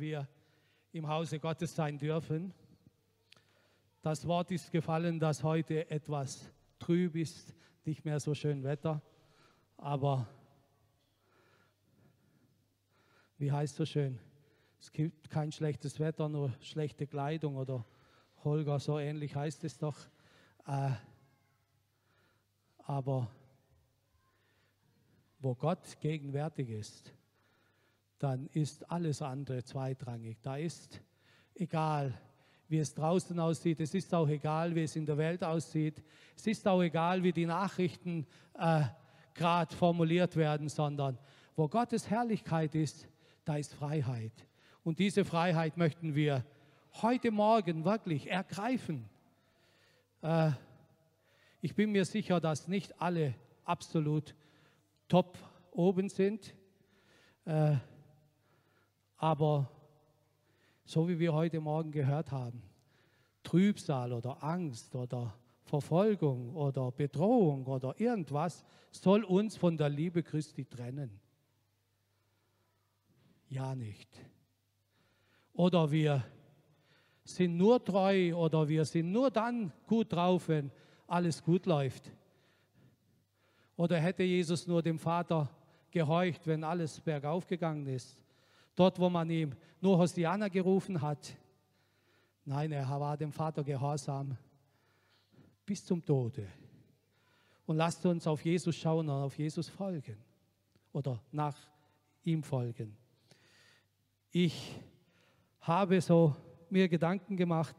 wir im Hause Gottes sein dürfen. Das Wort ist gefallen, dass heute etwas trüb ist, nicht mehr so schön Wetter, aber wie heißt so schön? Es gibt kein schlechtes Wetter, nur schlechte Kleidung oder Holger, so ähnlich heißt es doch. Äh, aber wo Gott gegenwärtig ist, dann ist alles andere zweitrangig. Da ist egal, wie es draußen aussieht, es ist auch egal, wie es in der Welt aussieht, es ist auch egal, wie die Nachrichten äh, gerade formuliert werden, sondern wo Gottes Herrlichkeit ist, da ist Freiheit. Und diese Freiheit möchten wir heute Morgen wirklich ergreifen. Äh, ich bin mir sicher, dass nicht alle absolut top oben sind. Äh, aber so wie wir heute Morgen gehört haben, Trübsal oder Angst oder Verfolgung oder Bedrohung oder irgendwas soll uns von der Liebe Christi trennen. Ja nicht. Oder wir sind nur treu oder wir sind nur dann gut drauf, wenn alles gut läuft. Oder hätte Jesus nur dem Vater gehorcht, wenn alles bergauf gegangen ist? Dort, wo man ihm nur Hosiana gerufen hat. Nein, er war dem Vater gehorsam bis zum Tode. Und lasst uns auf Jesus schauen und auf Jesus folgen oder nach ihm folgen. Ich habe so mir Gedanken gemacht.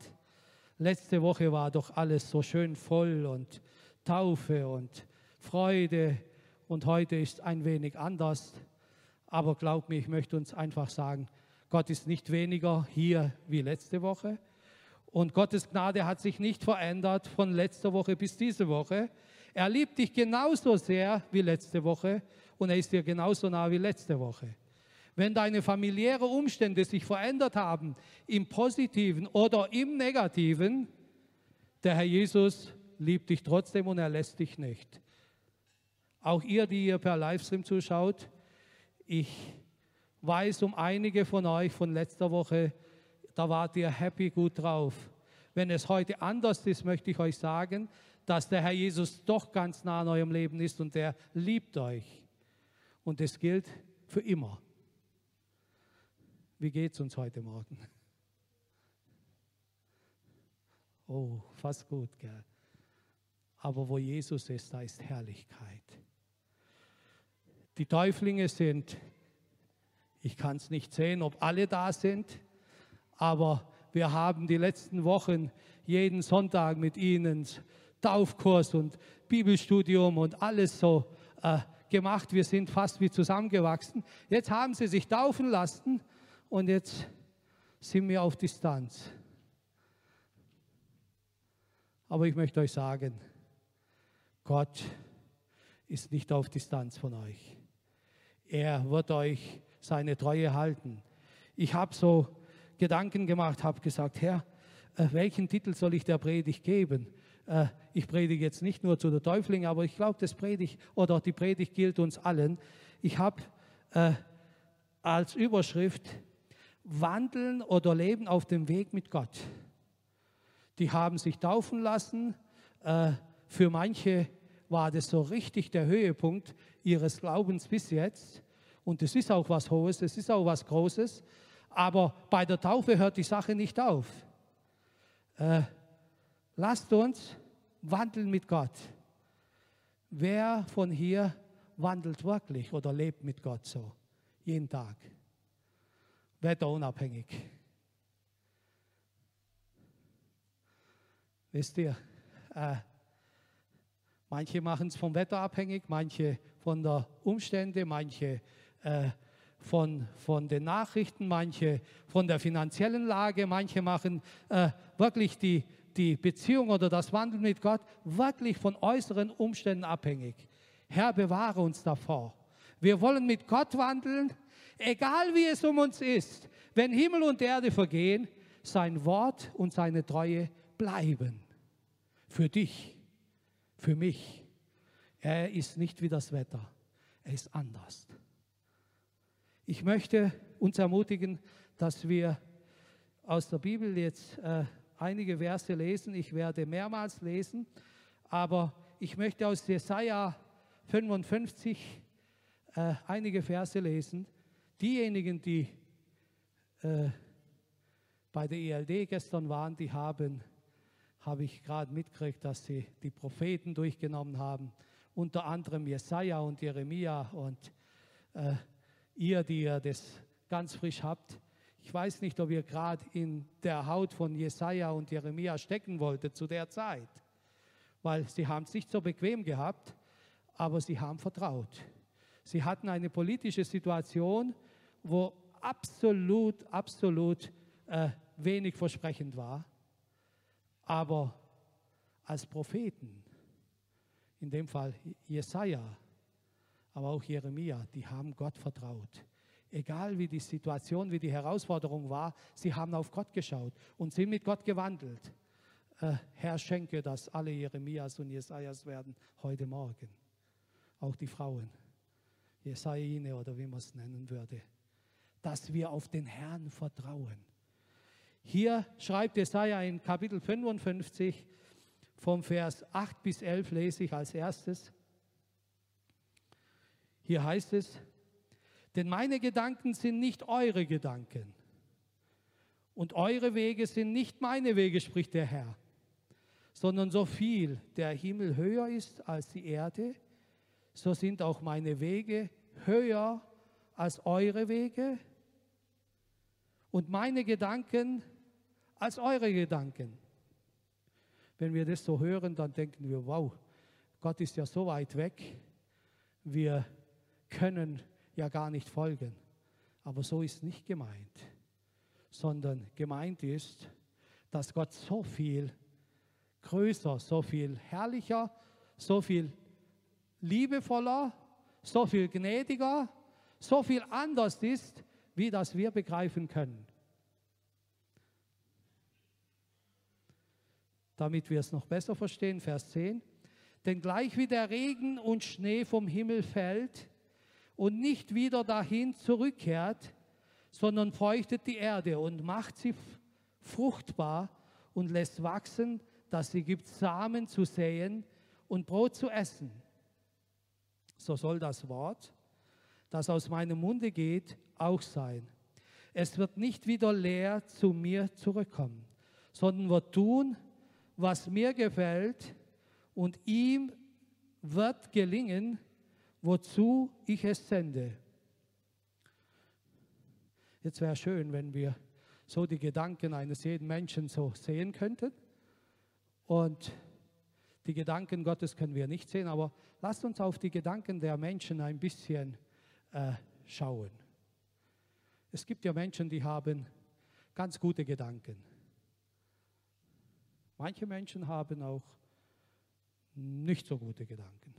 Letzte Woche war doch alles so schön voll und Taufe und Freude und heute ist ein wenig anders. Aber glaub mir, ich möchte uns einfach sagen, Gott ist nicht weniger hier wie letzte Woche. Und Gottes Gnade hat sich nicht verändert von letzter Woche bis diese Woche. Er liebt dich genauso sehr wie letzte Woche und er ist dir genauso nah wie letzte Woche. Wenn deine familiären Umstände sich verändert haben, im positiven oder im negativen, der Herr Jesus liebt dich trotzdem und er lässt dich nicht. Auch ihr, die ihr per Livestream zuschaut, ich weiß um einige von euch von letzter Woche, da wart ihr happy gut drauf. Wenn es heute anders ist, möchte ich euch sagen, dass der Herr Jesus doch ganz nah an eurem Leben ist und er liebt euch. Und das gilt für immer. Wie geht es uns heute Morgen? Oh, fast gut, gell? Aber wo Jesus ist, da ist Herrlichkeit. Die Täuflinge sind, ich kann es nicht sehen, ob alle da sind, aber wir haben die letzten Wochen jeden Sonntag mit ihnen Taufkurs und Bibelstudium und alles so äh, gemacht. Wir sind fast wie zusammengewachsen. Jetzt haben sie sich taufen lassen und jetzt sind wir auf Distanz. Aber ich möchte euch sagen, Gott ist nicht auf Distanz von euch. Er wird euch seine Treue halten. Ich habe so Gedanken gemacht, habe gesagt, Herr, äh, welchen Titel soll ich der Predigt geben? Äh, ich predige jetzt nicht nur zu der Täufling, aber ich glaube, das Predigt oder die Predigt gilt uns allen. Ich habe äh, als Überschrift Wandeln oder Leben auf dem Weg mit Gott. Die haben sich taufen lassen. Für manche war das so richtig der Höhepunkt ihres Glaubens bis jetzt. Und es ist auch was Hohes, es ist auch was Großes. Aber bei der Taufe hört die Sache nicht auf. Äh, lasst uns wandeln mit Gott. Wer von hier wandelt wirklich oder lebt mit Gott so? Jeden Tag. Wetterunabhängig. Wisst ihr, äh, Manche machen es vom Wetter abhängig, manche von der Umstände, manche äh, von, von den Nachrichten, manche von der finanziellen Lage, manche machen äh, wirklich die, die Beziehung oder das Wandeln mit Gott wirklich von äußeren Umständen abhängig. Herr, bewahre uns davor. Wir wollen mit Gott wandeln, egal wie es um uns ist. Wenn Himmel und Erde vergehen, sein Wort und seine Treue bleiben. Für dich für mich. Er ist nicht wie das Wetter. Er ist anders. Ich möchte uns ermutigen, dass wir aus der Bibel jetzt äh, einige Verse lesen. Ich werde mehrmals lesen, aber ich möchte aus Jesaja 55 äh, einige Verse lesen. Diejenigen, die äh, bei der ELD gestern waren, die haben, habe ich gerade mitgekriegt, dass sie die Propheten durchgenommen haben, unter anderem Jesaja und Jeremia und äh, ihr, die ihr das ganz frisch habt. Ich weiß nicht, ob ihr gerade in der Haut von Jesaja und Jeremia stecken wolltet zu der Zeit, weil sie haben es nicht so bequem gehabt, aber sie haben vertraut. Sie hatten eine politische Situation, wo absolut, absolut äh, wenig versprechend war. Aber als Propheten, in dem Fall Jesaja, aber auch Jeremia, die haben Gott vertraut. Egal wie die Situation, wie die Herausforderung war, sie haben auf Gott geschaut und sind mit Gott gewandelt. Äh, Herr, schenke, dass alle Jeremias und Jesajas werden heute Morgen. Auch die Frauen. Jesaine oder wie man es nennen würde. Dass wir auf den Herrn vertrauen. Hier schreibt Jesaja in Kapitel 55 vom Vers 8 bis 11 lese ich als erstes. Hier heißt es, denn meine Gedanken sind nicht eure Gedanken und eure Wege sind nicht meine Wege, spricht der Herr, sondern so viel der Himmel höher ist als die Erde, so sind auch meine Wege höher als eure Wege und meine Gedanken als eure Gedanken. Wenn wir das so hören, dann denken wir, wow, Gott ist ja so weit weg, wir können ja gar nicht folgen. Aber so ist nicht gemeint, sondern gemeint ist, dass Gott so viel größer, so viel herrlicher, so viel liebevoller, so viel gnädiger, so viel anders ist, wie das wir begreifen können. Damit wir es noch besser verstehen, Vers 10. Denn gleich wie der Regen und Schnee vom Himmel fällt und nicht wieder dahin zurückkehrt, sondern feuchtet die Erde und macht sie fruchtbar und lässt wachsen, dass sie gibt Samen zu säen und Brot zu essen so soll das Wort, das aus meinem Munde geht, auch sein. Es wird nicht wieder leer zu mir zurückkommen, sondern wird tun, was mir gefällt, und ihm wird gelingen, wozu ich es sende. Jetzt wäre schön, wenn wir so die Gedanken eines jeden Menschen so sehen könnten. Und die Gedanken Gottes können wir nicht sehen, aber lasst uns auf die Gedanken der Menschen ein bisschen äh, schauen. Es gibt ja Menschen, die haben ganz gute Gedanken. Manche Menschen haben auch nicht so gute Gedanken.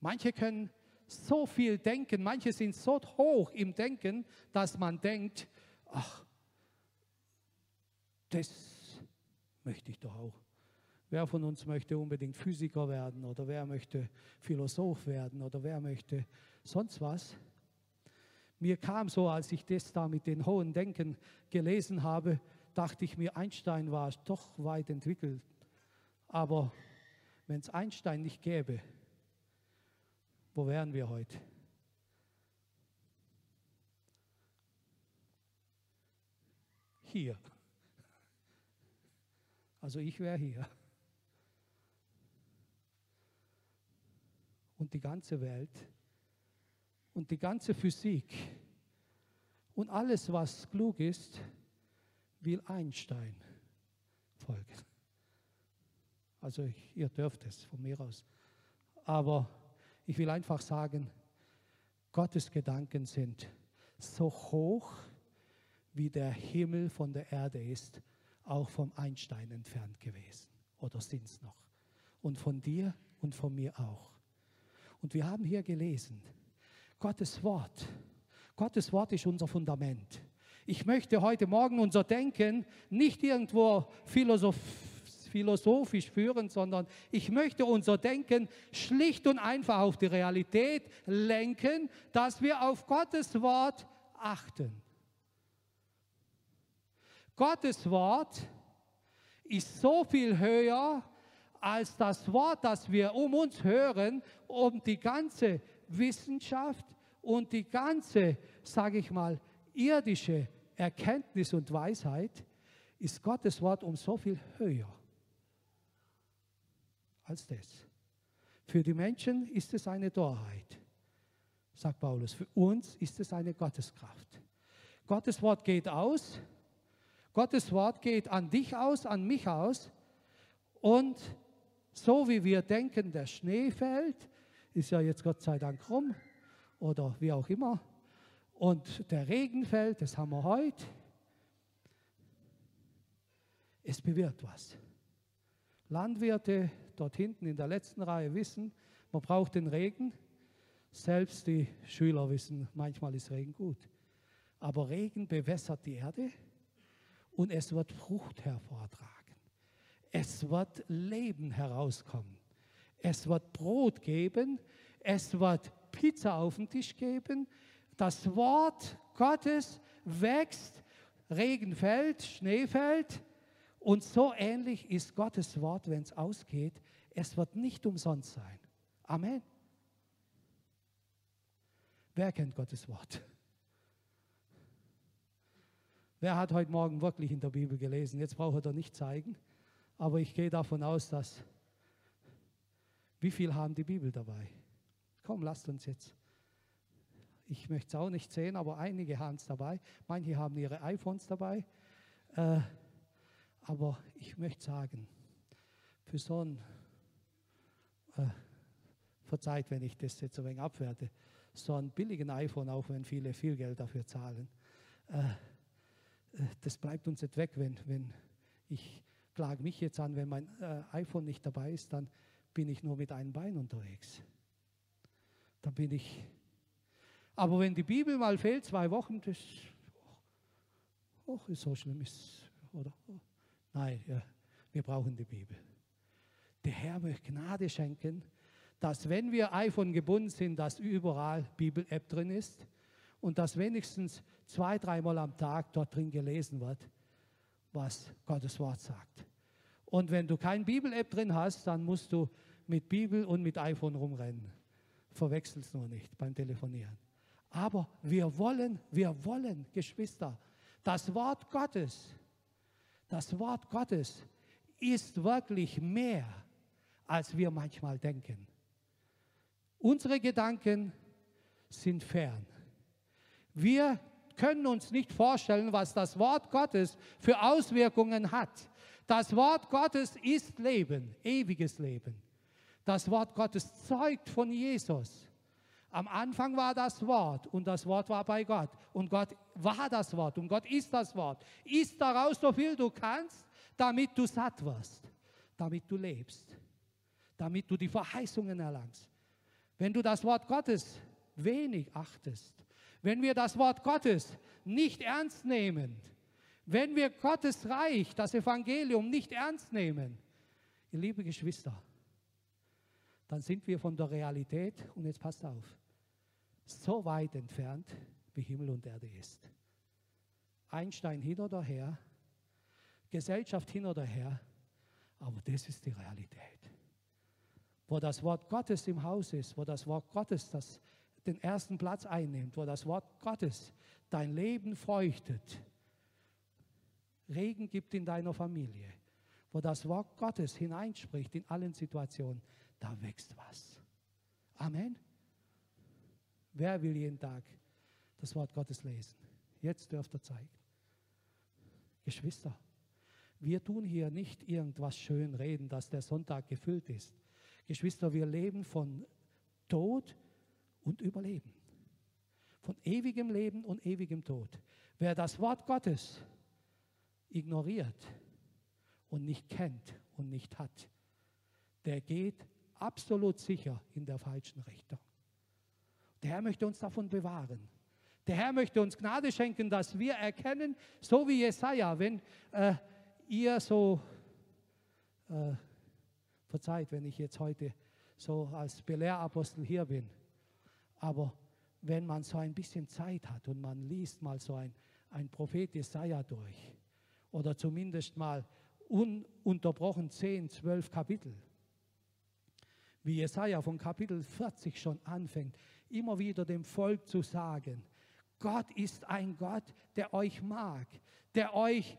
Manche können so viel denken, manche sind so hoch im Denken, dass man denkt, ach, das möchte ich doch auch. Wer von uns möchte unbedingt Physiker werden oder wer möchte Philosoph werden oder wer möchte sonst was? Mir kam so, als ich das da mit den hohen Denken gelesen habe, dachte ich mir, Einstein war doch weit entwickelt. Aber wenn es Einstein nicht gäbe, wo wären wir heute? Hier. Also ich wäre hier. und die ganze Welt und die ganze Physik und alles, was klug ist, will Einstein folgen. Also ihr dürft es von mir aus. Aber ich will einfach sagen, Gottes Gedanken sind so hoch, wie der Himmel von der Erde ist, auch vom Einstein entfernt gewesen. Oder sind es noch? Und von dir und von mir auch. Und wir haben hier gelesen, Gottes Wort. Gottes Wort ist unser Fundament. Ich möchte heute Morgen unser Denken nicht irgendwo philosophisch führen, sondern ich möchte unser Denken schlicht und einfach auf die Realität lenken, dass wir auf Gottes Wort achten. Gottes Wort ist so viel höher als das Wort, das wir um uns hören, um die ganze Wissenschaft und die ganze, sage ich mal, irdische Erkenntnis und Weisheit, ist Gottes Wort um so viel höher als das. Für die Menschen ist es eine Torheit, sagt Paulus. Für uns ist es eine Gotteskraft. Gottes Wort geht aus. Gottes Wort geht an dich aus, an mich aus. Und so wie wir denken, der Schnee fällt, ist ja jetzt Gott sei Dank rum oder wie auch immer. Und der Regen fällt, das haben wir heute. Es bewirkt was. Landwirte dort hinten in der letzten Reihe wissen, man braucht den Regen. Selbst die Schüler wissen, manchmal ist Regen gut. Aber Regen bewässert die Erde und es wird Frucht hervortragen. Es wird Leben herauskommen. Es wird Brot geben. Es wird Pizza auf den Tisch geben. Das Wort Gottes wächst. Regen fällt, Schnee fällt. Und so ähnlich ist Gottes Wort, wenn es ausgeht. Es wird nicht umsonst sein. Amen. Wer kennt Gottes Wort? Wer hat heute Morgen wirklich in der Bibel gelesen? Jetzt braucht er nicht zeigen, aber ich gehe davon aus, dass wie viel haben die Bibel dabei? Komm, lasst uns jetzt. Ich möchte es auch nicht sehen, aber einige haben es dabei. Manche haben ihre iPhones dabei. Äh, aber ich möchte sagen, für so ein, äh, verzeiht, wenn ich das jetzt ein wenig abwerte, so einen billigen iPhone, auch wenn viele viel Geld dafür zahlen, äh, äh, das bleibt uns nicht weg, wenn, wenn ich klage mich jetzt an, wenn mein äh, iPhone nicht dabei ist, dann bin ich nur mit einem Bein unterwegs. Dann bin ich. Aber wenn die Bibel mal fehlt, zwei Wochen, das oh, ist so schlimm ist, oder? Nein, ja, wir brauchen die Bibel. Der Herr möchte Gnade schenken, dass wenn wir iPhone gebunden sind, dass überall Bibel-App drin ist und dass wenigstens zwei, dreimal am Tag dort drin gelesen wird, was Gottes Wort sagt. Und wenn du kein Bibel-App drin hast, dann musst du mit Bibel und mit iPhone rumrennen. Verwechsel es nur nicht beim Telefonieren. Aber wir wollen, wir wollen, Geschwister, das Wort Gottes, das Wort Gottes ist wirklich mehr, als wir manchmal denken. Unsere Gedanken sind fern. Wir können uns nicht vorstellen, was das Wort Gottes für Auswirkungen hat. Das Wort Gottes ist Leben, ewiges Leben. Das Wort Gottes zeugt von Jesus. Am Anfang war das Wort und das Wort war bei Gott. Und Gott war das Wort und Gott ist das Wort. Iss daraus so viel du kannst, damit du satt wirst, damit du lebst, damit du die Verheißungen erlangst. Wenn du das Wort Gottes wenig achtest, wenn wir das Wort Gottes nicht ernst nehmen, wenn wir Gottes Reich, das Evangelium nicht ernst nehmen, ihr liebe Geschwister, dann sind wir von der Realität, und jetzt passt auf, so weit entfernt, wie Himmel und Erde ist. Einstein hin oder her, Gesellschaft hin oder her, aber das ist die Realität. Wo das Wort Gottes im Haus ist, wo das Wort Gottes das den ersten Platz einnimmt, wo das Wort Gottes dein Leben feuchtet, Regen gibt in deiner Familie, wo das Wort Gottes hineinspricht in allen Situationen, da wächst was. Amen. Wer will jeden Tag das Wort Gottes lesen? Jetzt dürft ihr zeigen. Geschwister, wir tun hier nicht irgendwas schön reden, dass der Sonntag gefüllt ist. Geschwister, wir leben von Tod und Überleben. Von ewigem Leben und ewigem Tod. Wer das Wort Gottes ignoriert und nicht kennt und nicht hat, der geht absolut sicher in der falschen Richtung. Der Herr möchte uns davon bewahren. Der Herr möchte uns Gnade schenken, dass wir erkennen, so wie Jesaja, wenn äh, ihr so, äh, verzeiht, wenn ich jetzt heute so als Belehrapostel hier bin, aber wenn man so ein bisschen Zeit hat und man liest mal so ein, ein Prophet Jesaja durch Oder zumindest mal ununterbrochen 10, 12 Kapitel. Wie Jesaja von Kapitel 40 schon anfängt, immer wieder dem Volk zu sagen, Gott ist ein Gott, der euch mag, der euch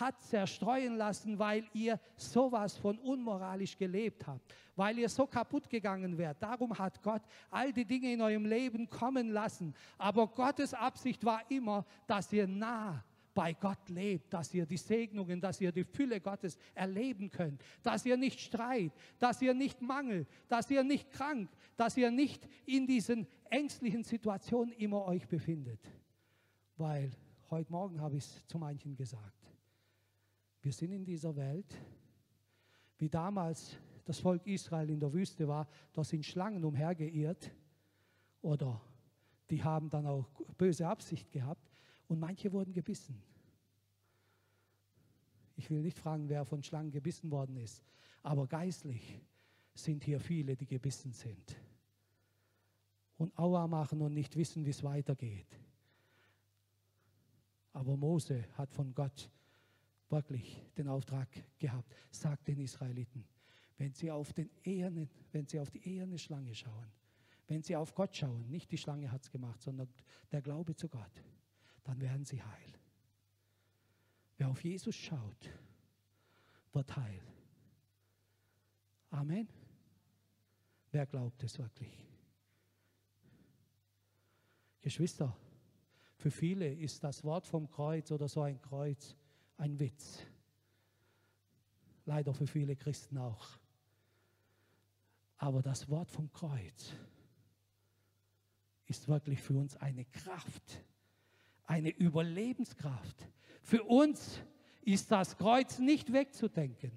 hat zerstreuen lassen, weil ihr sowas von unmoralisch gelebt habt, weil ihr so kaputt gegangen wärt. Darum hat Gott all die Dinge in eurem Leben kommen lassen. Aber Gottes Absicht war immer, dass ihr nah bei Gott lebt, dass ihr die Segnungen, dass ihr die Fülle Gottes erleben könnt, dass ihr nicht streit, dass ihr nicht mangelt, dass ihr nicht krank, dass ihr nicht in diesen ängstlichen Situationen immer euch befindet. Weil heute Morgen habe ich es zu manchen gesagt. Wir sind in dieser Welt, wie damals das Volk Israel in der Wüste war, da sind Schlangen umhergeirrt oder die haben dann auch böse Absicht gehabt und manche wurden gebissen. Ich will nicht fragen, wer von Schlangen gebissen worden ist, aber geistlich sind hier viele, die gebissen sind und Aua machen und nicht wissen, wie es weitergeht. Aber Mose hat von Gott wirklich den Auftrag gehabt, sagt den Israeliten, wenn sie auf den ehernen, wenn sie auf die eherne Schlange schauen, wenn sie auf Gott schauen, nicht die Schlange hat es gemacht, sondern der Glaube zu Gott, dann werden sie heil. Wer auf Jesus schaut, wird heil. Amen. Wer glaubt es wirklich? Geschwister, für viele ist das Wort vom Kreuz oder so ein Kreuz ein Witz. Leider für viele Christen auch. Aber das Wort vom Kreuz ist wirklich für uns eine Kraft, eine Überlebenskraft. Für uns ist das Kreuz nicht wegzudenken.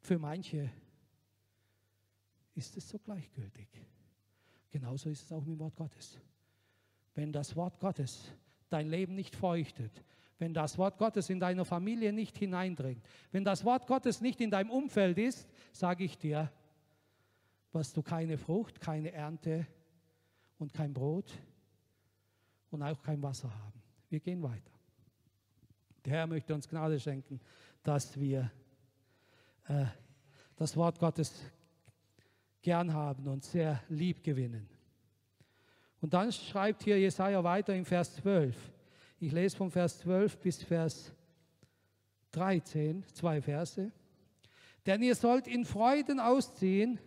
Für manche ist es so gleichgültig. Genauso ist es auch mit dem Wort Gottes. Wenn das Wort Gottes dein Leben nicht feuchtet, wenn das Wort Gottes in deiner Familie nicht hineindringt, wenn das Wort Gottes nicht in deinem Umfeld ist, sage ich dir, wirst du keine Frucht, keine Ernte und kein Brot und auch kein Wasser haben. Wir gehen weiter. Der Herr möchte uns Gnade schenken, dass wir äh, das Wort Gottes gern haben und sehr lieb gewinnen. Und dann schreibt hier Jesaja weiter im Vers 12. Ich lese von Vers 12 bis Vers 13, zwei Verse. Denn ihr sollt in Freuden ausziehen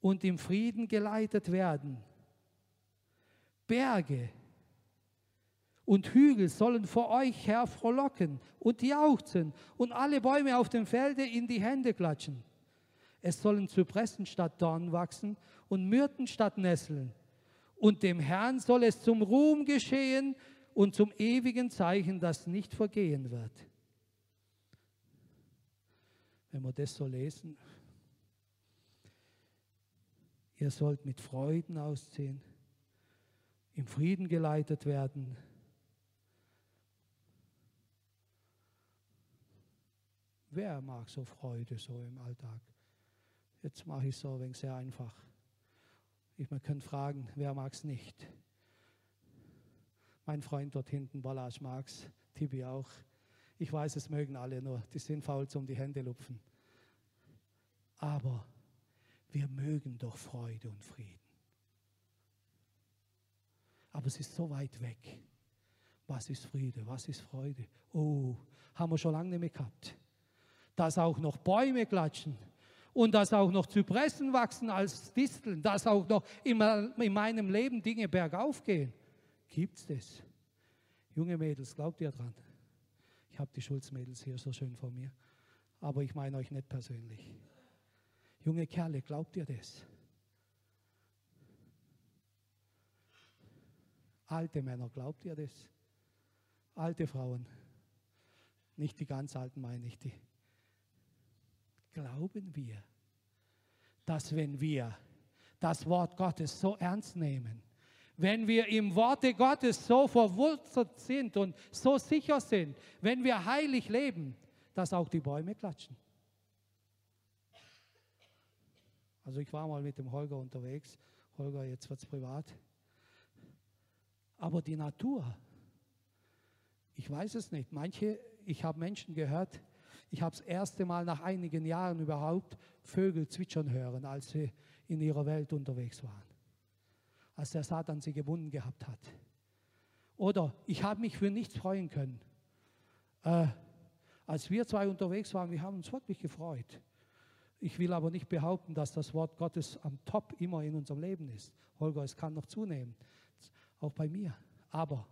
und im Frieden geleitet werden. Berge und Hügel sollen vor euch her frohlocken und jauchzen und alle Bäume auf dem Felde in die Hände klatschen. Es sollen Zypressen statt Dorn wachsen und Myrten statt Nesseln. Und dem Herrn soll es zum Ruhm geschehen und zum ewigen Zeichen, das nicht vergehen wird. Wenn wir das so lesen, ihr sollt mit Freuden ausziehen, im Frieden geleitet werden. Wer mag so Freude so im Alltag? Jetzt mache ich so ein wenig sehr einfach. Ich, man könnte fragen, wer mag es nicht? Mein Freund dort hinten, Balasch, mag's, Tibi auch. Ich weiß, es mögen alle nur, die sind faul zum die Hände lupfen. Aber wir mögen doch Freude und Frieden. Aber es ist so weit weg. Was ist Friede? Was ist Freude? Oh, haben wir schon lange nicht mehr gehabt. Dass auch noch Bäume klatschen und dass auch noch Zypressen wachsen als Disteln, dass auch noch in meinem Leben Dinge bergauf gehen. Gibt es das? Junge Mädels, glaubt ihr dran? Ich habe die Schulzmädels hier so schön vor mir, aber ich meine euch nicht persönlich. Junge Kerle, glaubt ihr das? Alte Männer, glaubt ihr das? Alte Frauen, nicht die ganz alten meine ich die. Glauben wir, dass wenn wir das Wort Gottes so ernst nehmen, wenn wir im Worte Gottes so verwurzelt sind und so sicher sind, wenn wir heilig leben, dass auch die Bäume klatschen. Also ich war mal mit dem Holger unterwegs. Holger, jetzt wird es privat. Aber die Natur, ich weiß es nicht. Manche, ich habe Menschen gehört, ich habe das erste Mal nach einigen Jahren überhaupt Vögel zwitschern hören, als sie in ihrer Welt unterwegs waren. Als der Satan sie gebunden gehabt hat. Oder ich habe mich für nichts freuen können. Äh, als wir zwei unterwegs waren, wir haben uns wirklich gefreut. Ich will aber nicht behaupten, dass das Wort Gottes am Top immer in unserem Leben ist. Holger, es kann noch zunehmen, auch bei mir. Aber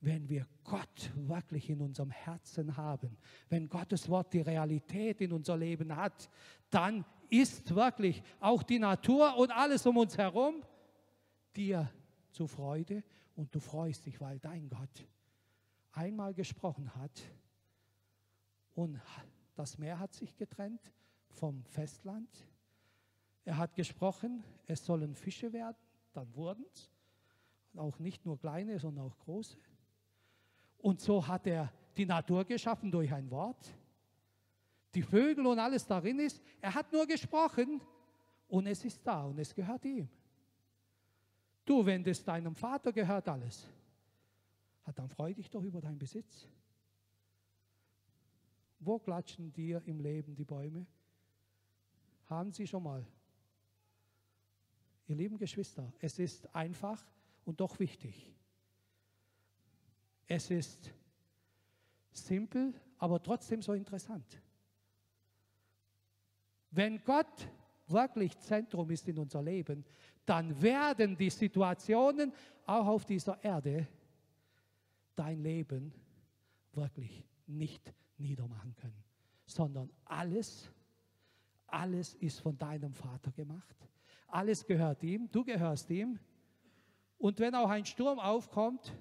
wenn wir Gott wirklich in unserem Herzen haben, wenn Gottes Wort die Realität in unser Leben hat, dann ist wirklich auch die Natur und alles um uns herum dir zu Freude und du freust dich, weil dein Gott einmal gesprochen hat und das Meer hat sich getrennt vom Festland. Er hat gesprochen, es sollen Fische werden, dann wurden es. Auch nicht nur kleine, sondern auch große. Und so hat er die Natur geschaffen durch ein Wort. Die Vögel und alles darin ist. Er hat nur gesprochen und es ist da und es gehört ihm. Du, wenn das deinem Vater gehört alles, dann freu dich doch über deinen Besitz. Wo klatschen dir im Leben die Bäume? Haben Sie schon mal? Ihr lieben Geschwister, es ist einfach und doch wichtig. Es ist simpel, aber trotzdem so interessant. Wenn Gott wirklich Zentrum ist in unser Leben, dann werden die Situationen auch auf dieser Erde dein Leben wirklich nicht niedermachen können, sondern alles, alles ist von deinem Vater gemacht. Alles gehört ihm, du gehörst ihm. Und wenn auch ein Sturm aufkommt,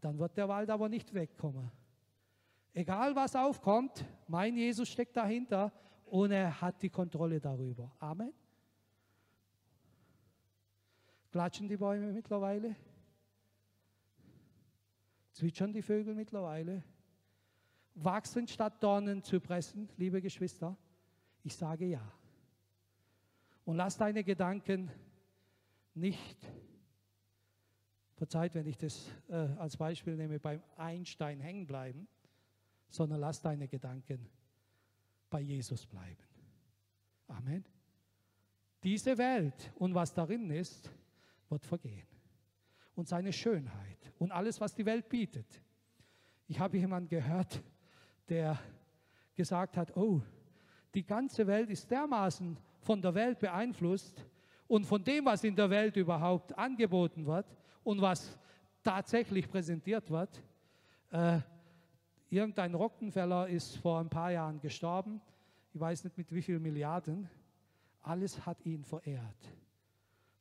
dann wird der Wald aber nicht wegkommen. Egal was aufkommt, mein Jesus steckt dahinter und er hat die Kontrolle darüber. Amen. Klatschen die Bäume mittlerweile? Zwitschern die Vögel mittlerweile? Wachsen statt Dornen zu pressen, liebe Geschwister? Ich sage ja. Und lass deine Gedanken nicht verzeiht, wenn ich das äh, als Beispiel nehme, beim Einstein hängen bleiben, sondern lass deine Gedanken bei Jesus bleiben. Amen. Diese Welt und was darin ist, wird vergehen. Und seine Schönheit und alles, was die Welt bietet. Ich habe jemanden gehört, der gesagt hat, oh, die ganze Welt ist dermaßen von der Welt beeinflusst und von dem, was in der Welt überhaupt angeboten wird, und was tatsächlich präsentiert wird. Äh, irgendein Rockenfeller ist vor ein paar Jahren gestorben. Ich weiß nicht mit wie vielen Milliarden. Alles hat ihn verehrt.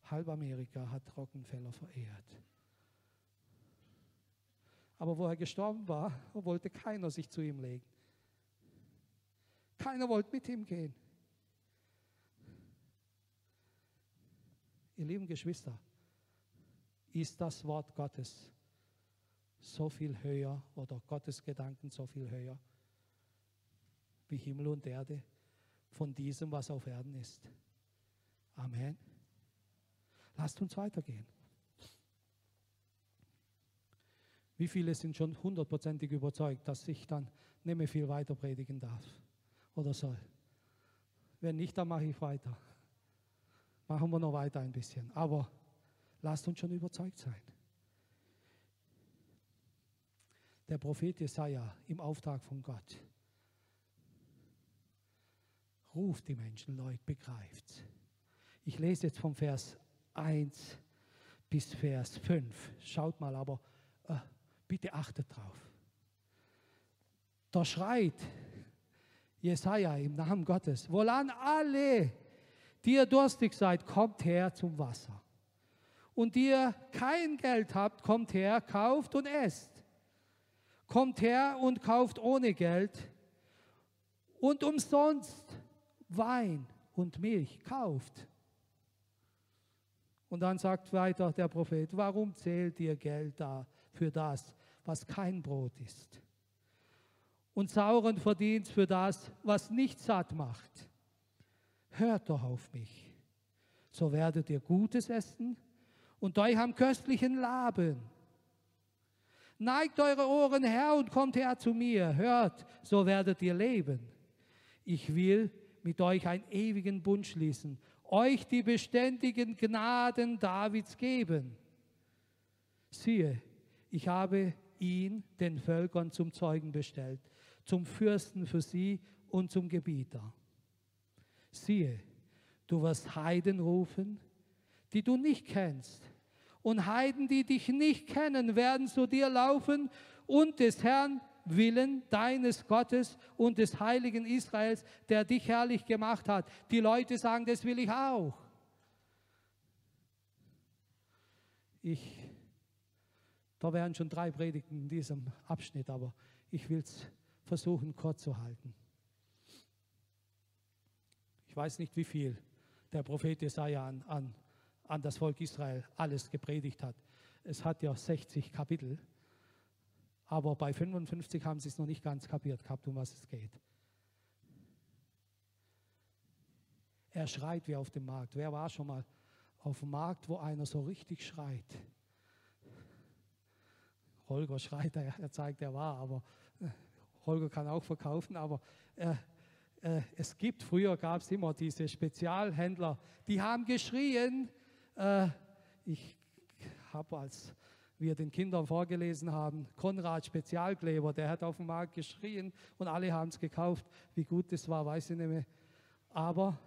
Halb Amerika hat Rockenfeller verehrt. Aber wo er gestorben war, wollte keiner sich zu ihm legen. Keiner wollte mit ihm gehen. Ihr lieben Geschwister, ist das Wort Gottes so viel höher oder Gottes Gedanken so viel höher wie Himmel und Erde von diesem, was auf Erden ist. Amen. Lasst uns weitergehen. Wie viele sind schon hundertprozentig überzeugt, dass ich dann nicht mehr viel weiter predigen darf oder soll? Wenn nicht, dann mache ich weiter. Machen wir noch weiter ein bisschen. Aber Lasst uns schon überzeugt sein. Der Prophet Jesaja im Auftrag von Gott ruft die Menschen, Leute, begreift. Ich lese jetzt vom Vers 1 bis Vers 5. Schaut mal, aber äh, bitte achtet drauf. Da schreit Jesaja im Namen Gottes: Wohlan alle, die ihr durstig seid, kommt her zum Wasser und ihr kein Geld habt, kommt her, kauft und esst. Kommt her und kauft ohne Geld und umsonst Wein und Milch kauft. Und dann sagt weiter der Prophet, warum zählt ihr Geld da für das, was kein Brot ist? Und sauren Verdienst für das, was nicht satt macht. Hört doch auf mich, so werdet ihr Gutes essen und euch am köstlichen Laben. Neigt eure Ohren her und kommt her zu mir. Hört, so werdet ihr leben. Ich will mit euch einen ewigen Bund schließen, euch die beständigen Gnaden Davids geben. Siehe, ich habe ihn den Völkern zum Zeugen bestellt, zum Fürsten für sie und zum Gebieter. Siehe, du wirst Heiden rufen, die du nicht kennst. Und Heiden, die dich nicht kennen, werden zu dir laufen und des Herrn Willen deines Gottes und des heiligen Israels, der dich herrlich gemacht hat. Die Leute sagen, das will ich auch. Ich, da wären schon drei Predigten in diesem Abschnitt, aber ich will es versuchen, kurz zu halten. Ich weiß nicht, wie viel der Prophet Jesaja an, an, an das Volk Israel alles gepredigt hat. Es hat ja 60 Kapitel. Aber bei 55 haben sie es noch nicht ganz kapiert gehabt, um was es geht. Er schreit wie auf dem Markt. Wer war schon mal auf dem Markt, wo einer so richtig schreit? Holger schreit, er, er zeigt, er war, aber äh, Holger kann auch verkaufen, aber äh, äh, es gibt, früher gab es immer diese Spezialhändler, die haben geschrien. Äh, ich habe als wir den Kindern vorgelesen haben, Konrad Spezialkleber, der hat auf dem Markt geschrien und alle haben es gekauft. Wie gut das war, weiß ich nicht mehr. Aber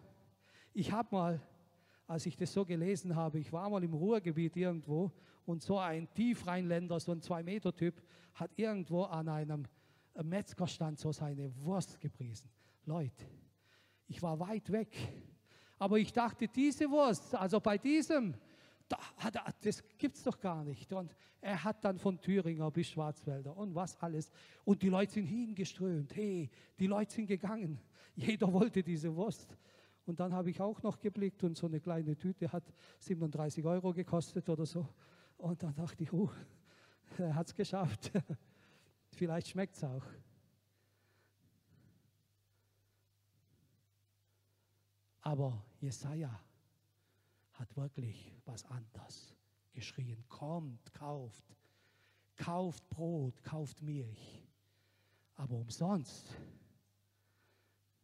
ich habe mal, als ich das so gelesen habe, ich war mal im Ruhrgebiet irgendwo und so ein Tiefrheinländer, so ein Zwei-Meter-Typ, hat irgendwo an einem Metzgerstand so seine Wurst gepriesen. Leute, ich war weit weg, aber ich dachte, diese Wurst, also bei diesem, das gibt es doch gar nicht. Und er hat dann von Thüringer bis Schwarzwälder und was alles. Und die Leute sind hingeströmt. Hey, die Leute sind gegangen. Jeder wollte diese Wurst. Und dann habe ich auch noch geblickt und so eine kleine Tüte hat 37 Euro gekostet oder so. Und dann dachte ich, oh, er hat es geschafft. Vielleicht schmeckt es auch. Aber Jesaja hat wirklich was anderes geschrien. Kommt, kauft, kauft Brot, kauft Milch, aber umsonst.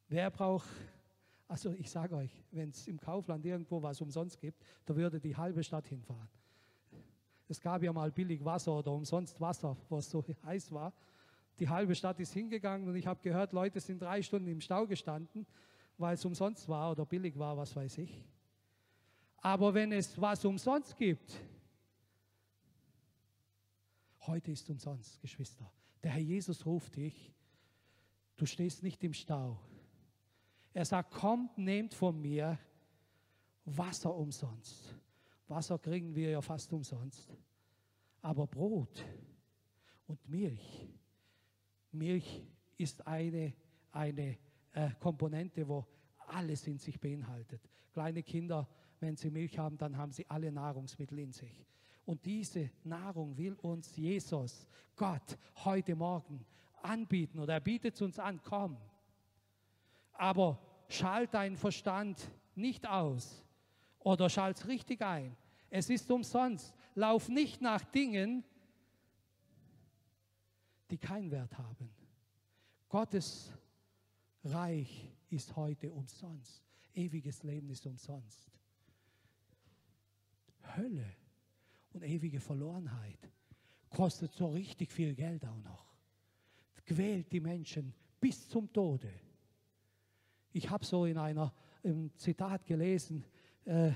Wer braucht, also ich sage euch, wenn es im Kaufland irgendwo was umsonst gibt, da würde die halbe Stadt hinfahren. Es gab ja mal billig Wasser oder umsonst Wasser, was so heiß war. Die halbe Stadt ist hingegangen und ich habe gehört, Leute sind drei Stunden im Stau gestanden, weil es umsonst war oder billig war, was weiß ich. Aber wenn es was umsonst gibt, heute ist umsonst, Geschwister. Der Herr Jesus ruft dich, du stehst nicht im Stau. Er sagt, kommt, nehmt von mir Wasser umsonst. Wasser kriegen wir ja fast umsonst. Aber Brot und Milch, Milch ist eine, eine äh, Komponente, wo alles in sich beinhaltet. Kleine Kinder wenn sie Milch haben, dann haben sie alle Nahrungsmittel in sich. Und diese Nahrung will uns Jesus, Gott, heute Morgen anbieten oder er bietet es uns an, komm. Aber schalt deinen Verstand nicht aus oder schalt es richtig ein. Es ist umsonst. Lauf nicht nach Dingen, die keinen Wert haben. Gottes Reich ist heute umsonst. Ewiges Leben ist umsonst. Hölle und ewige Verlorenheit kostet so richtig viel Geld auch noch. Quält die Menschen bis zum Tode. Ich habe so in einer im Zitat gelesen, äh,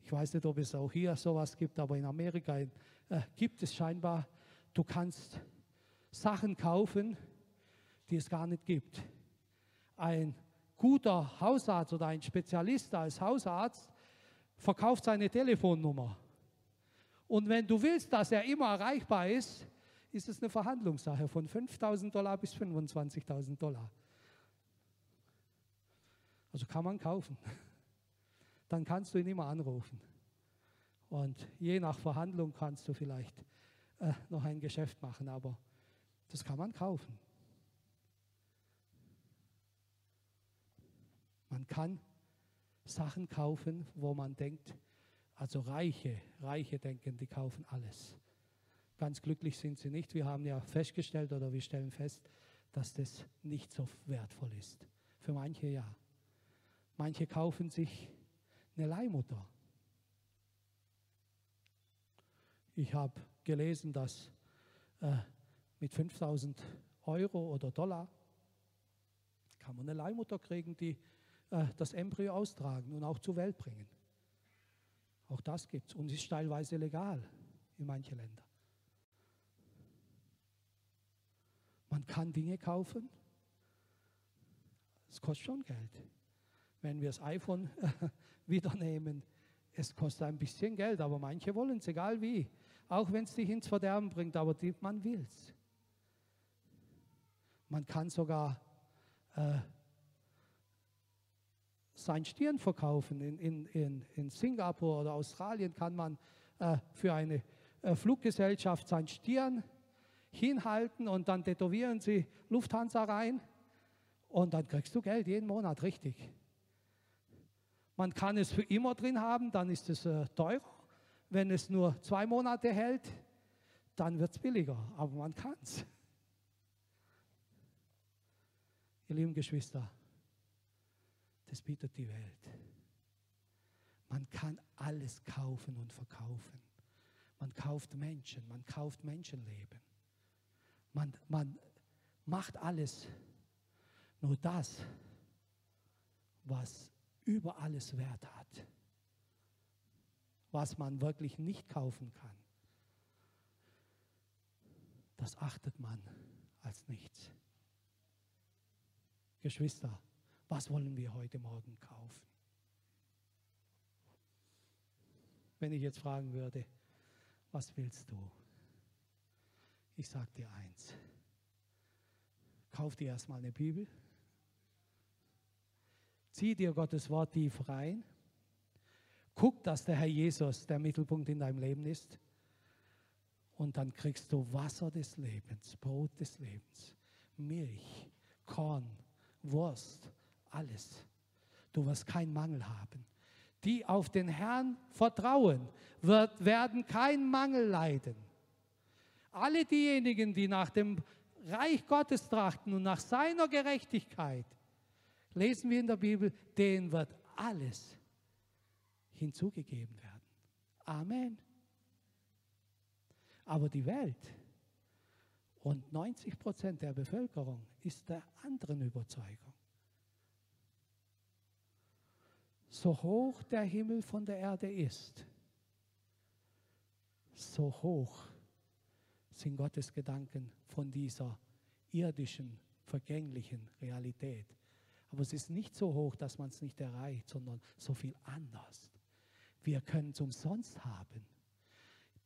ich weiß nicht, ob es auch hier sowas gibt, aber in Amerika äh, gibt es scheinbar, du kannst Sachen kaufen, die es gar nicht gibt. Ein guter Hausarzt oder ein Spezialist als Hausarzt verkauft seine Telefonnummer. Und wenn du willst, dass er immer erreichbar ist, ist es eine Verhandlungssache von 5.000 Dollar bis 25.000 Dollar. Also kann man kaufen. Dann kannst du ihn immer anrufen. Und je nach Verhandlung kannst du vielleicht äh, noch ein Geschäft machen, aber das kann man kaufen. Man kann Sachen kaufen, wo man denkt, also Reiche, Reiche denken, die kaufen alles. Ganz glücklich sind sie nicht. Wir haben ja festgestellt oder wir stellen fest, dass das nicht so wertvoll ist. Für manche ja. Manche kaufen sich eine Leihmutter. Ich habe gelesen, dass äh, mit 5000 Euro oder Dollar kann man eine Leihmutter kriegen, die äh, das Embryo austragen und auch zur Welt bringen. Auch das gibt es und ist teilweise legal in manchen Ländern. Man kann Dinge kaufen, es kostet schon Geld. Wenn wir das iPhone wieder nehmen, es kostet ein bisschen Geld, aber manche wollen es, egal wie. Auch wenn es dich ins Verderben bringt, aber die, man will es. Man kann sogar äh, sein Stirn verkaufen. In, in, in, in Singapur oder Australien kann man äh, für eine äh, Fluggesellschaft sein Stirn hinhalten und dann tätowieren sie Lufthansa rein und dann kriegst du Geld jeden Monat, richtig. Man kann es für immer drin haben, dann ist es äh, teurer. Wenn es nur zwei Monate hält, dann wird es billiger, aber man kann es. Ihr lieben Geschwister, das bietet die Welt. Man kann alles kaufen und verkaufen. Man kauft Menschen, man kauft Menschenleben. Man, man macht alles. Nur das, was über alles Wert hat, was man wirklich nicht kaufen kann, das achtet man als nichts. Geschwister, was wollen wir heute Morgen kaufen? Wenn ich jetzt fragen würde, was willst du? Ich sage dir eins. Kauf dir erstmal eine Bibel. Zieh dir Gottes Wort tief rein. Guck, dass der Herr Jesus der Mittelpunkt in deinem Leben ist. Und dann kriegst du Wasser des Lebens, Brot des Lebens, Milch, Korn, Wurst, alles. Du wirst keinen Mangel haben. Die auf den Herrn vertrauen, wird, werden keinen Mangel leiden. Alle diejenigen, die nach dem Reich Gottes trachten und nach seiner Gerechtigkeit, lesen wir in der Bibel, denen wird alles hinzugegeben werden. Amen. Aber die Welt und 90 Prozent der Bevölkerung ist der anderen Überzeugung. So hoch der Himmel von der Erde ist, so hoch sind Gottes Gedanken von dieser irdischen, vergänglichen Realität. Aber es ist nicht so hoch, dass man es nicht erreicht, sondern so viel anders. Wir können es umsonst haben.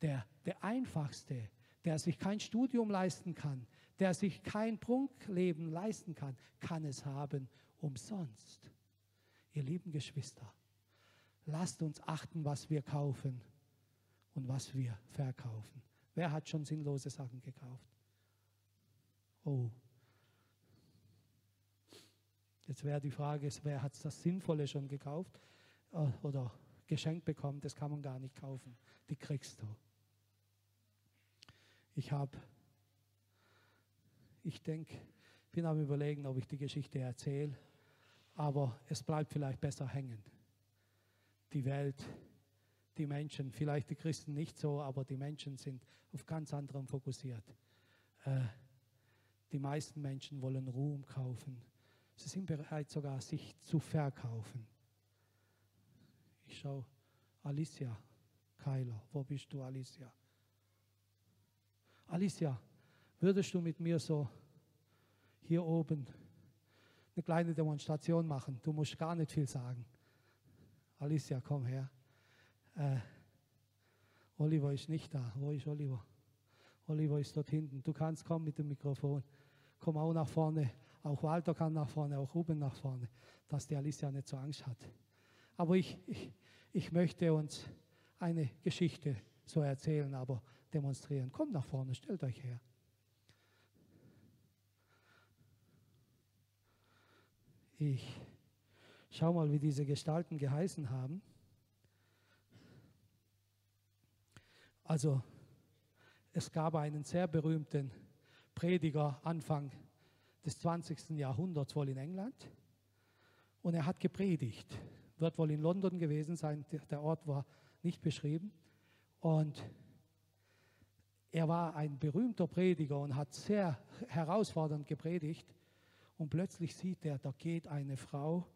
Der, der einfachste, der sich kein Studium leisten kann, der sich kein Prunkleben leisten kann, kann es haben umsonst. Ihr lieben Geschwister, lasst uns achten, was wir kaufen und was wir verkaufen. Wer hat schon sinnlose Sachen gekauft? Oh. Jetzt wäre die Frage, wer hat das Sinnvolle schon gekauft äh, oder geschenkt bekommen? Das kann man gar nicht kaufen. Die kriegst du. Ich habe, ich denke, bin am Überlegen, ob ich die Geschichte erzähle aber es bleibt vielleicht besser hängen. Die Welt, die Menschen, vielleicht die Christen nicht so, aber die Menschen sind auf ganz anderem fokussiert. Äh, die meisten Menschen wollen Ruhm kaufen. Sie sind bereit sogar, sich zu verkaufen. Ich schaue, Alicia Keiler, wo bist du, Alicia? Alicia, würdest du mit mir so hier oben eine kleine Demonstration machen. Du musst gar nicht viel sagen. Alicia, komm her. Äh, Oliver ist nicht da. Wo ist Oliver? Oliver ist dort hinten. Du kannst kommen mit dem Mikrofon. Komm auch nach vorne. Auch Walter kann nach vorne, auch Ruben nach vorne, dass die Alicia nicht so Angst hat. Aber ich, ich, ich möchte uns eine Geschichte so erzählen, aber demonstrieren. Kommt nach vorne, stellt euch her. Ich schau mal, wie diese Gestalten geheißen haben. Also, es gab einen sehr berühmten Prediger Anfang des 20. Jahrhunderts wohl in England und er hat gepredigt. Wird wohl in London gewesen sein, der Ort war nicht beschrieben. Und er war ein berühmter Prediger und hat sehr herausfordernd gepredigt. Und plötzlich sieht er, da geht eine Frau,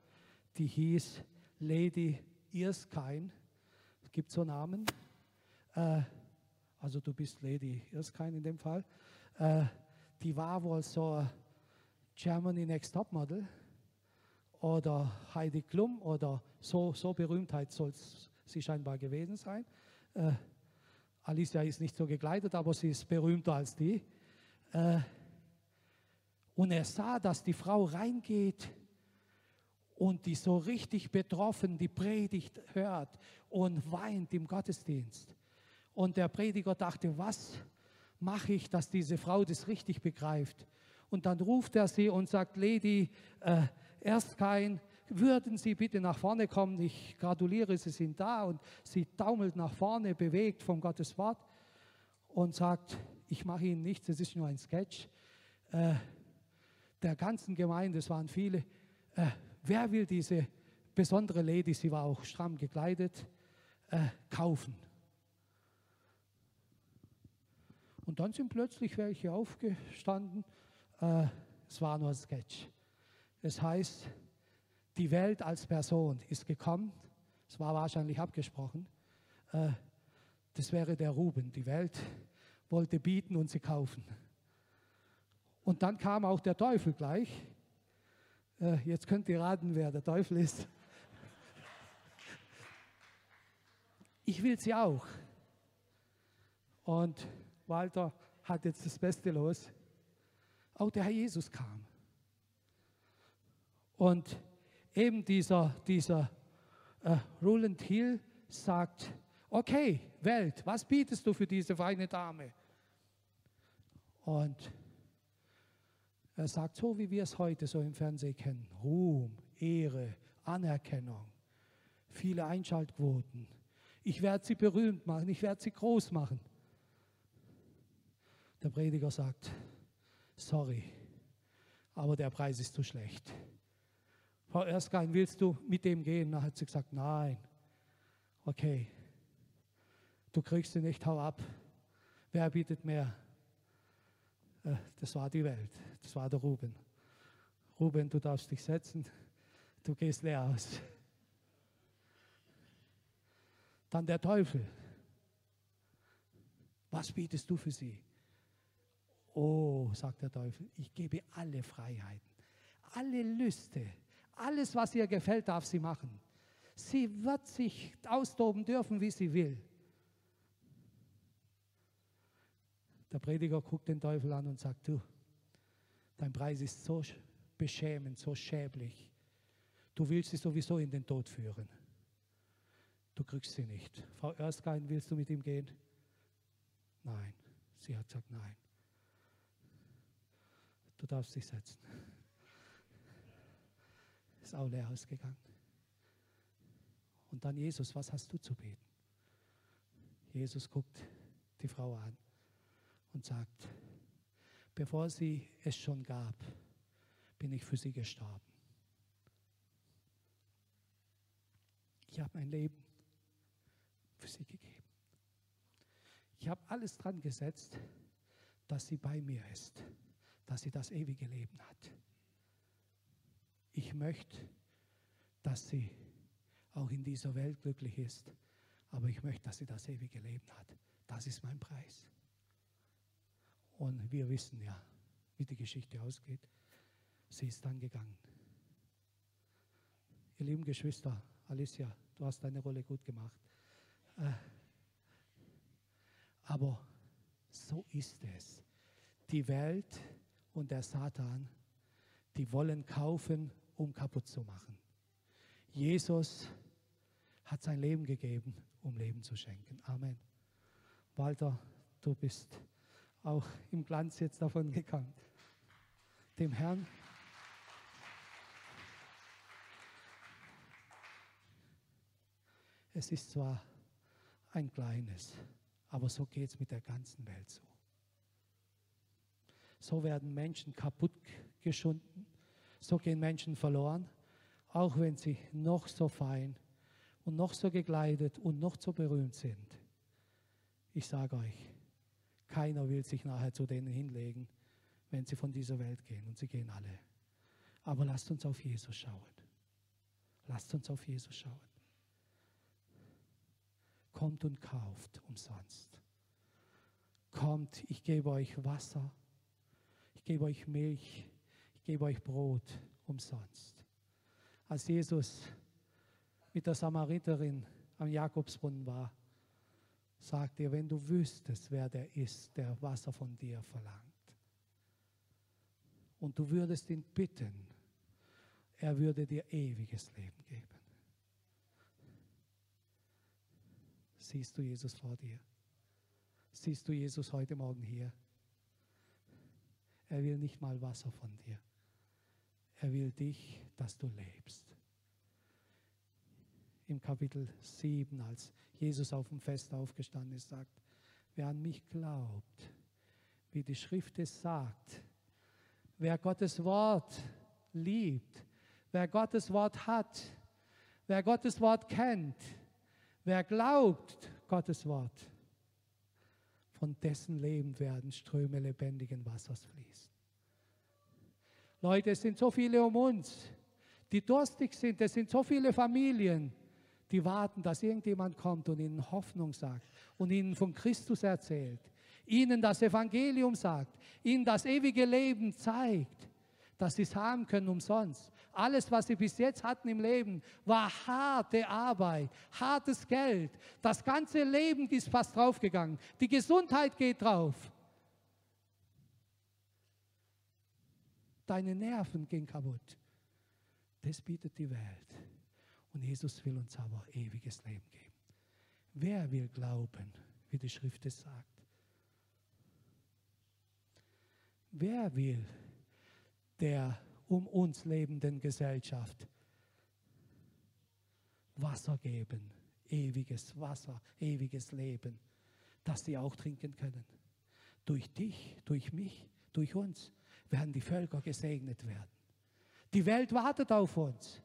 die hieß Lady Erskine. Es gibt so Namen. Äh, also du bist Lady Erskine in dem Fall. Äh, die war wohl so Germany Next Top Model oder Heidi Klum oder so, so Berühmtheit soll sie scheinbar gewesen sein. Äh, Alicia ist nicht so gekleidet, aber sie ist berühmter als die. Äh, und er sah, dass die Frau reingeht und die so richtig betroffen die Predigt hört und weint im Gottesdienst. Und der Prediger dachte, was mache ich, dass diese Frau das richtig begreift? Und dann ruft er sie und sagt, Lady, äh, erst kein, würden Sie bitte nach vorne kommen? Ich gratuliere, Sie sind da. Und sie taumelt nach vorne, bewegt vom Gottes Wort und sagt, ich mache Ihnen nichts, es ist nur ein Sketch. Äh, der ganzen Gemeinde, es waren viele, äh, wer will diese besondere Lady, sie war auch stramm gekleidet, äh, kaufen? Und dann sind plötzlich welche aufgestanden. Äh, es war nur ein Sketch. Es heißt, die Welt als Person ist gekommen. Es war wahrscheinlich abgesprochen. Äh, das wäre der Ruben. Die Welt wollte bieten und sie kaufen. Und dann kam auch der Teufel gleich. Äh, jetzt könnt ihr raten, wer der Teufel ist. Ich will sie auch. Und Walter hat jetzt das Beste los. Auch der Herr Jesus kam. Und eben dieser, dieser äh, Roland Hill sagt, okay, Welt, was bietest du für diese feine Dame? Und er sagt, so wie wir es heute so im Fernsehen kennen, Ruhm, Ehre, Anerkennung, viele Einschaltquoten. Ich werde sie berühmt machen, ich werde sie groß machen. Der Prediger sagt, sorry, aber der Preis ist zu schlecht. Frau Erskine, willst du mit dem gehen? Dann hat sie gesagt, nein. Okay, du kriegst sie nicht, hau ab. Wer bietet mehr? Äh, das war die Welt, das war der Ruben. Ruben, du darfst dich setzen, du gehst leer aus. Dann der Teufel. Was bietest du für sie? Oh, sagt der Teufel, ich gebe alle Freiheiten, alle Lüste, alles, was ihr gefällt, darf sie machen. Sie wird sich austoben dürfen, wie sie will. Der Prediger guckt den Teufel an und sagt, du, dein Preis ist so beschämend, so schäblich. Du willst sie sowieso in den Tod führen. Du kriegst sie nicht. Frau Erskine, willst du mit ihm gehen? Nein. Sie hat gesagt, nein. Du darfst dich setzen ist auch leer ausgegangen. Und dann Jesus, was hast du zu beten? Jesus guckt die Frau an und sagt, bevor sie es schon gab, bin ich für sie gestorben. Ich habe mein Leben für sie gegeben. Ich habe alles dran gesetzt, dass sie bei mir ist, dass sie das ewige Leben hat ich möchte, dass sie auch in dieser Welt glücklich ist, aber ich möchte, dass sie das ewige Leben hat. Das ist mein Preis. Und wir wissen ja, wie die Geschichte ausgeht. Sie ist dann gegangen. Ihr lieben Geschwister, Alicia, du hast deine Rolle gut gemacht. Äh, aber so ist es. Die Welt und der Satan, die wollen kaufen um kaputt zu machen. Jesus hat sein Leben gegeben, um Leben zu schenken. Amen. Walter, du bist auch im Glanz jetzt davon gegangen. Dem Herrn. Es ist zwar ein kleines, Aber so geht es mit der ganzen Welt so. So werden Menschen kaputt geschunden. So gehen Menschen verloren, auch wenn sie noch so fein und noch so gekleidet und noch so berühmt sind. Ich sage euch, keiner will sich nachher zu denen hinlegen, wenn sie von dieser Welt gehen. Und sie gehen alle. Aber lasst uns auf Jesus schauen. Lasst uns auf Jesus schauen. Kommt und kauft umsonst. Kommt, ich gebe euch Wasser, ich gebe euch Milch, ich gebe euch Brot umsonst. Als Jesus mit der Samariterin am Jakobsbrunnen war, sagt er, wenn du wüsstest, wer der ist, der Wasser von dir verlangt, und du würdest ihn bitten, er würde dir ewiges Leben geben. Siehst du Jesus vor dir? Siehst du Jesus heute Morgen hier? Er will nicht mal Wasser von dir. Er will dich, dass du lebst. Im Kapitel 7, als Jesus auf dem Fest aufgestanden ist, sagt, wer an mich glaubt, wie die Schrift es sagt, wer Gottes Wort liebt, wer Gottes Wort hat, wer Gottes Wort kennt, wer glaubt Gottes Wort, von dessen Leben werden Ströme lebendigen Wassers fließen. Leute, es sind so viele um uns, die durstig sind. Es sind so viele Familien, die warten, dass irgendjemand kommt und ihnen Hoffnung sagt und ihnen von Christus erzählt, ihnen das Evangelium sagt, ihnen das ewige Leben zeigt, dass sie es haben können umsonst. Alles, was sie bis jetzt hatten im Leben, war harte Arbeit, hartes Geld. Das ganze Leben ist fast draufgegangen. Die Gesundheit geht drauf. Deine Nerven gehen kaputt. Das bietet die Welt. Und Jesus will uns aber ewiges Leben geben. Wer will glauben, wie die Schrift es sagt? Wer will der um uns lebenden Gesellschaft Wasser geben, ewiges Wasser, ewiges Leben, das sie auch trinken können? Durch dich, durch mich, durch uns werden die Völker gesegnet werden. Die Welt wartet auf uns.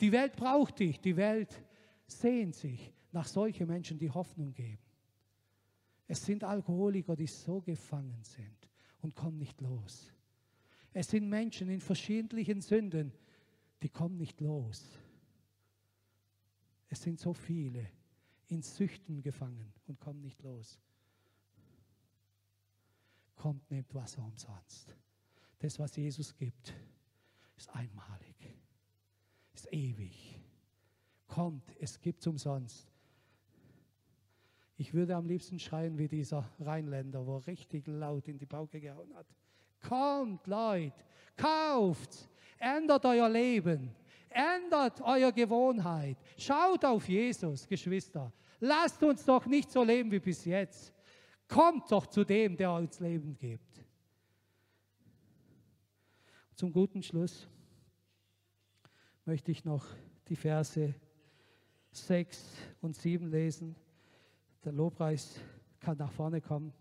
Die Welt braucht dich. Die Welt sehnt sich nach solchen Menschen, die Hoffnung geben. Es sind Alkoholiker, die so gefangen sind und kommen nicht los. Es sind Menschen in verschiedenen Sünden, die kommen nicht los. Es sind so viele in Süchten gefangen und kommen nicht los. Kommt, nehmt Wasser umsonst. Das, was Jesus gibt, ist einmalig, ist ewig. Kommt, es gibt es umsonst. Ich würde am liebsten schreien wie dieser Rheinländer, wo richtig laut in die Pauke gehauen hat. Kommt, Leute, kauft, ändert euer Leben, ändert eure Gewohnheit. Schaut auf Jesus, Geschwister. Lasst uns doch nicht so leben wie bis jetzt. Kommt doch zu dem, der uns Leben gibt zum guten Schluss möchte ich noch die Verse 6 und 7 lesen. Der Lobpreis kann nach vorne kommen.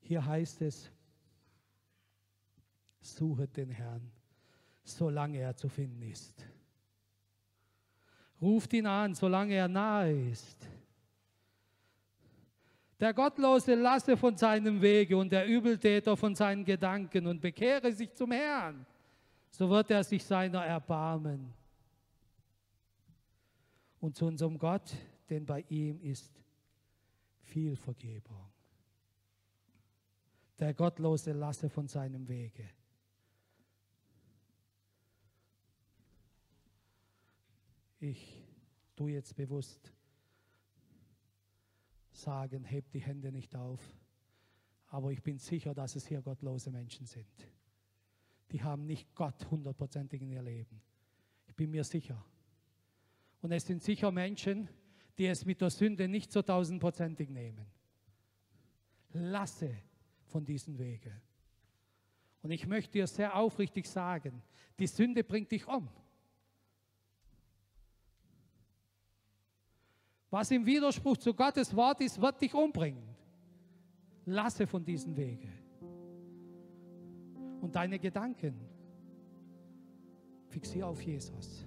Hier heißt es, suchet den Herrn, solange er zu finden ist. Ruft ihn an, solange er nahe ist. Der Gottlose lasse von seinem Wege und der Übeltäter von seinen Gedanken und bekehre sich zum Herrn, so wird er sich seiner erbarmen. Und zu unserem Gott, denn bei ihm ist viel Vergebung. Der Gottlose lasse von seinem Wege. Ich tue jetzt bewusst sagen, hebt die Hände nicht auf. Aber ich bin sicher, dass es hier gottlose Menschen sind. Die haben nicht Gott hundertprozentig in ihr Leben. Ich bin mir sicher. Und es sind sicher Menschen, die es mit der Sünde nicht so tausendprozentig nehmen. Lasse von diesen Wege. Und ich möchte dir sehr aufrichtig sagen, die Sünde bringt dich um. Was im Widerspruch zu Gottes Wort ist, wird dich umbringen. Lasse von diesen Wege. Und deine Gedanken fixiere auf Jesus.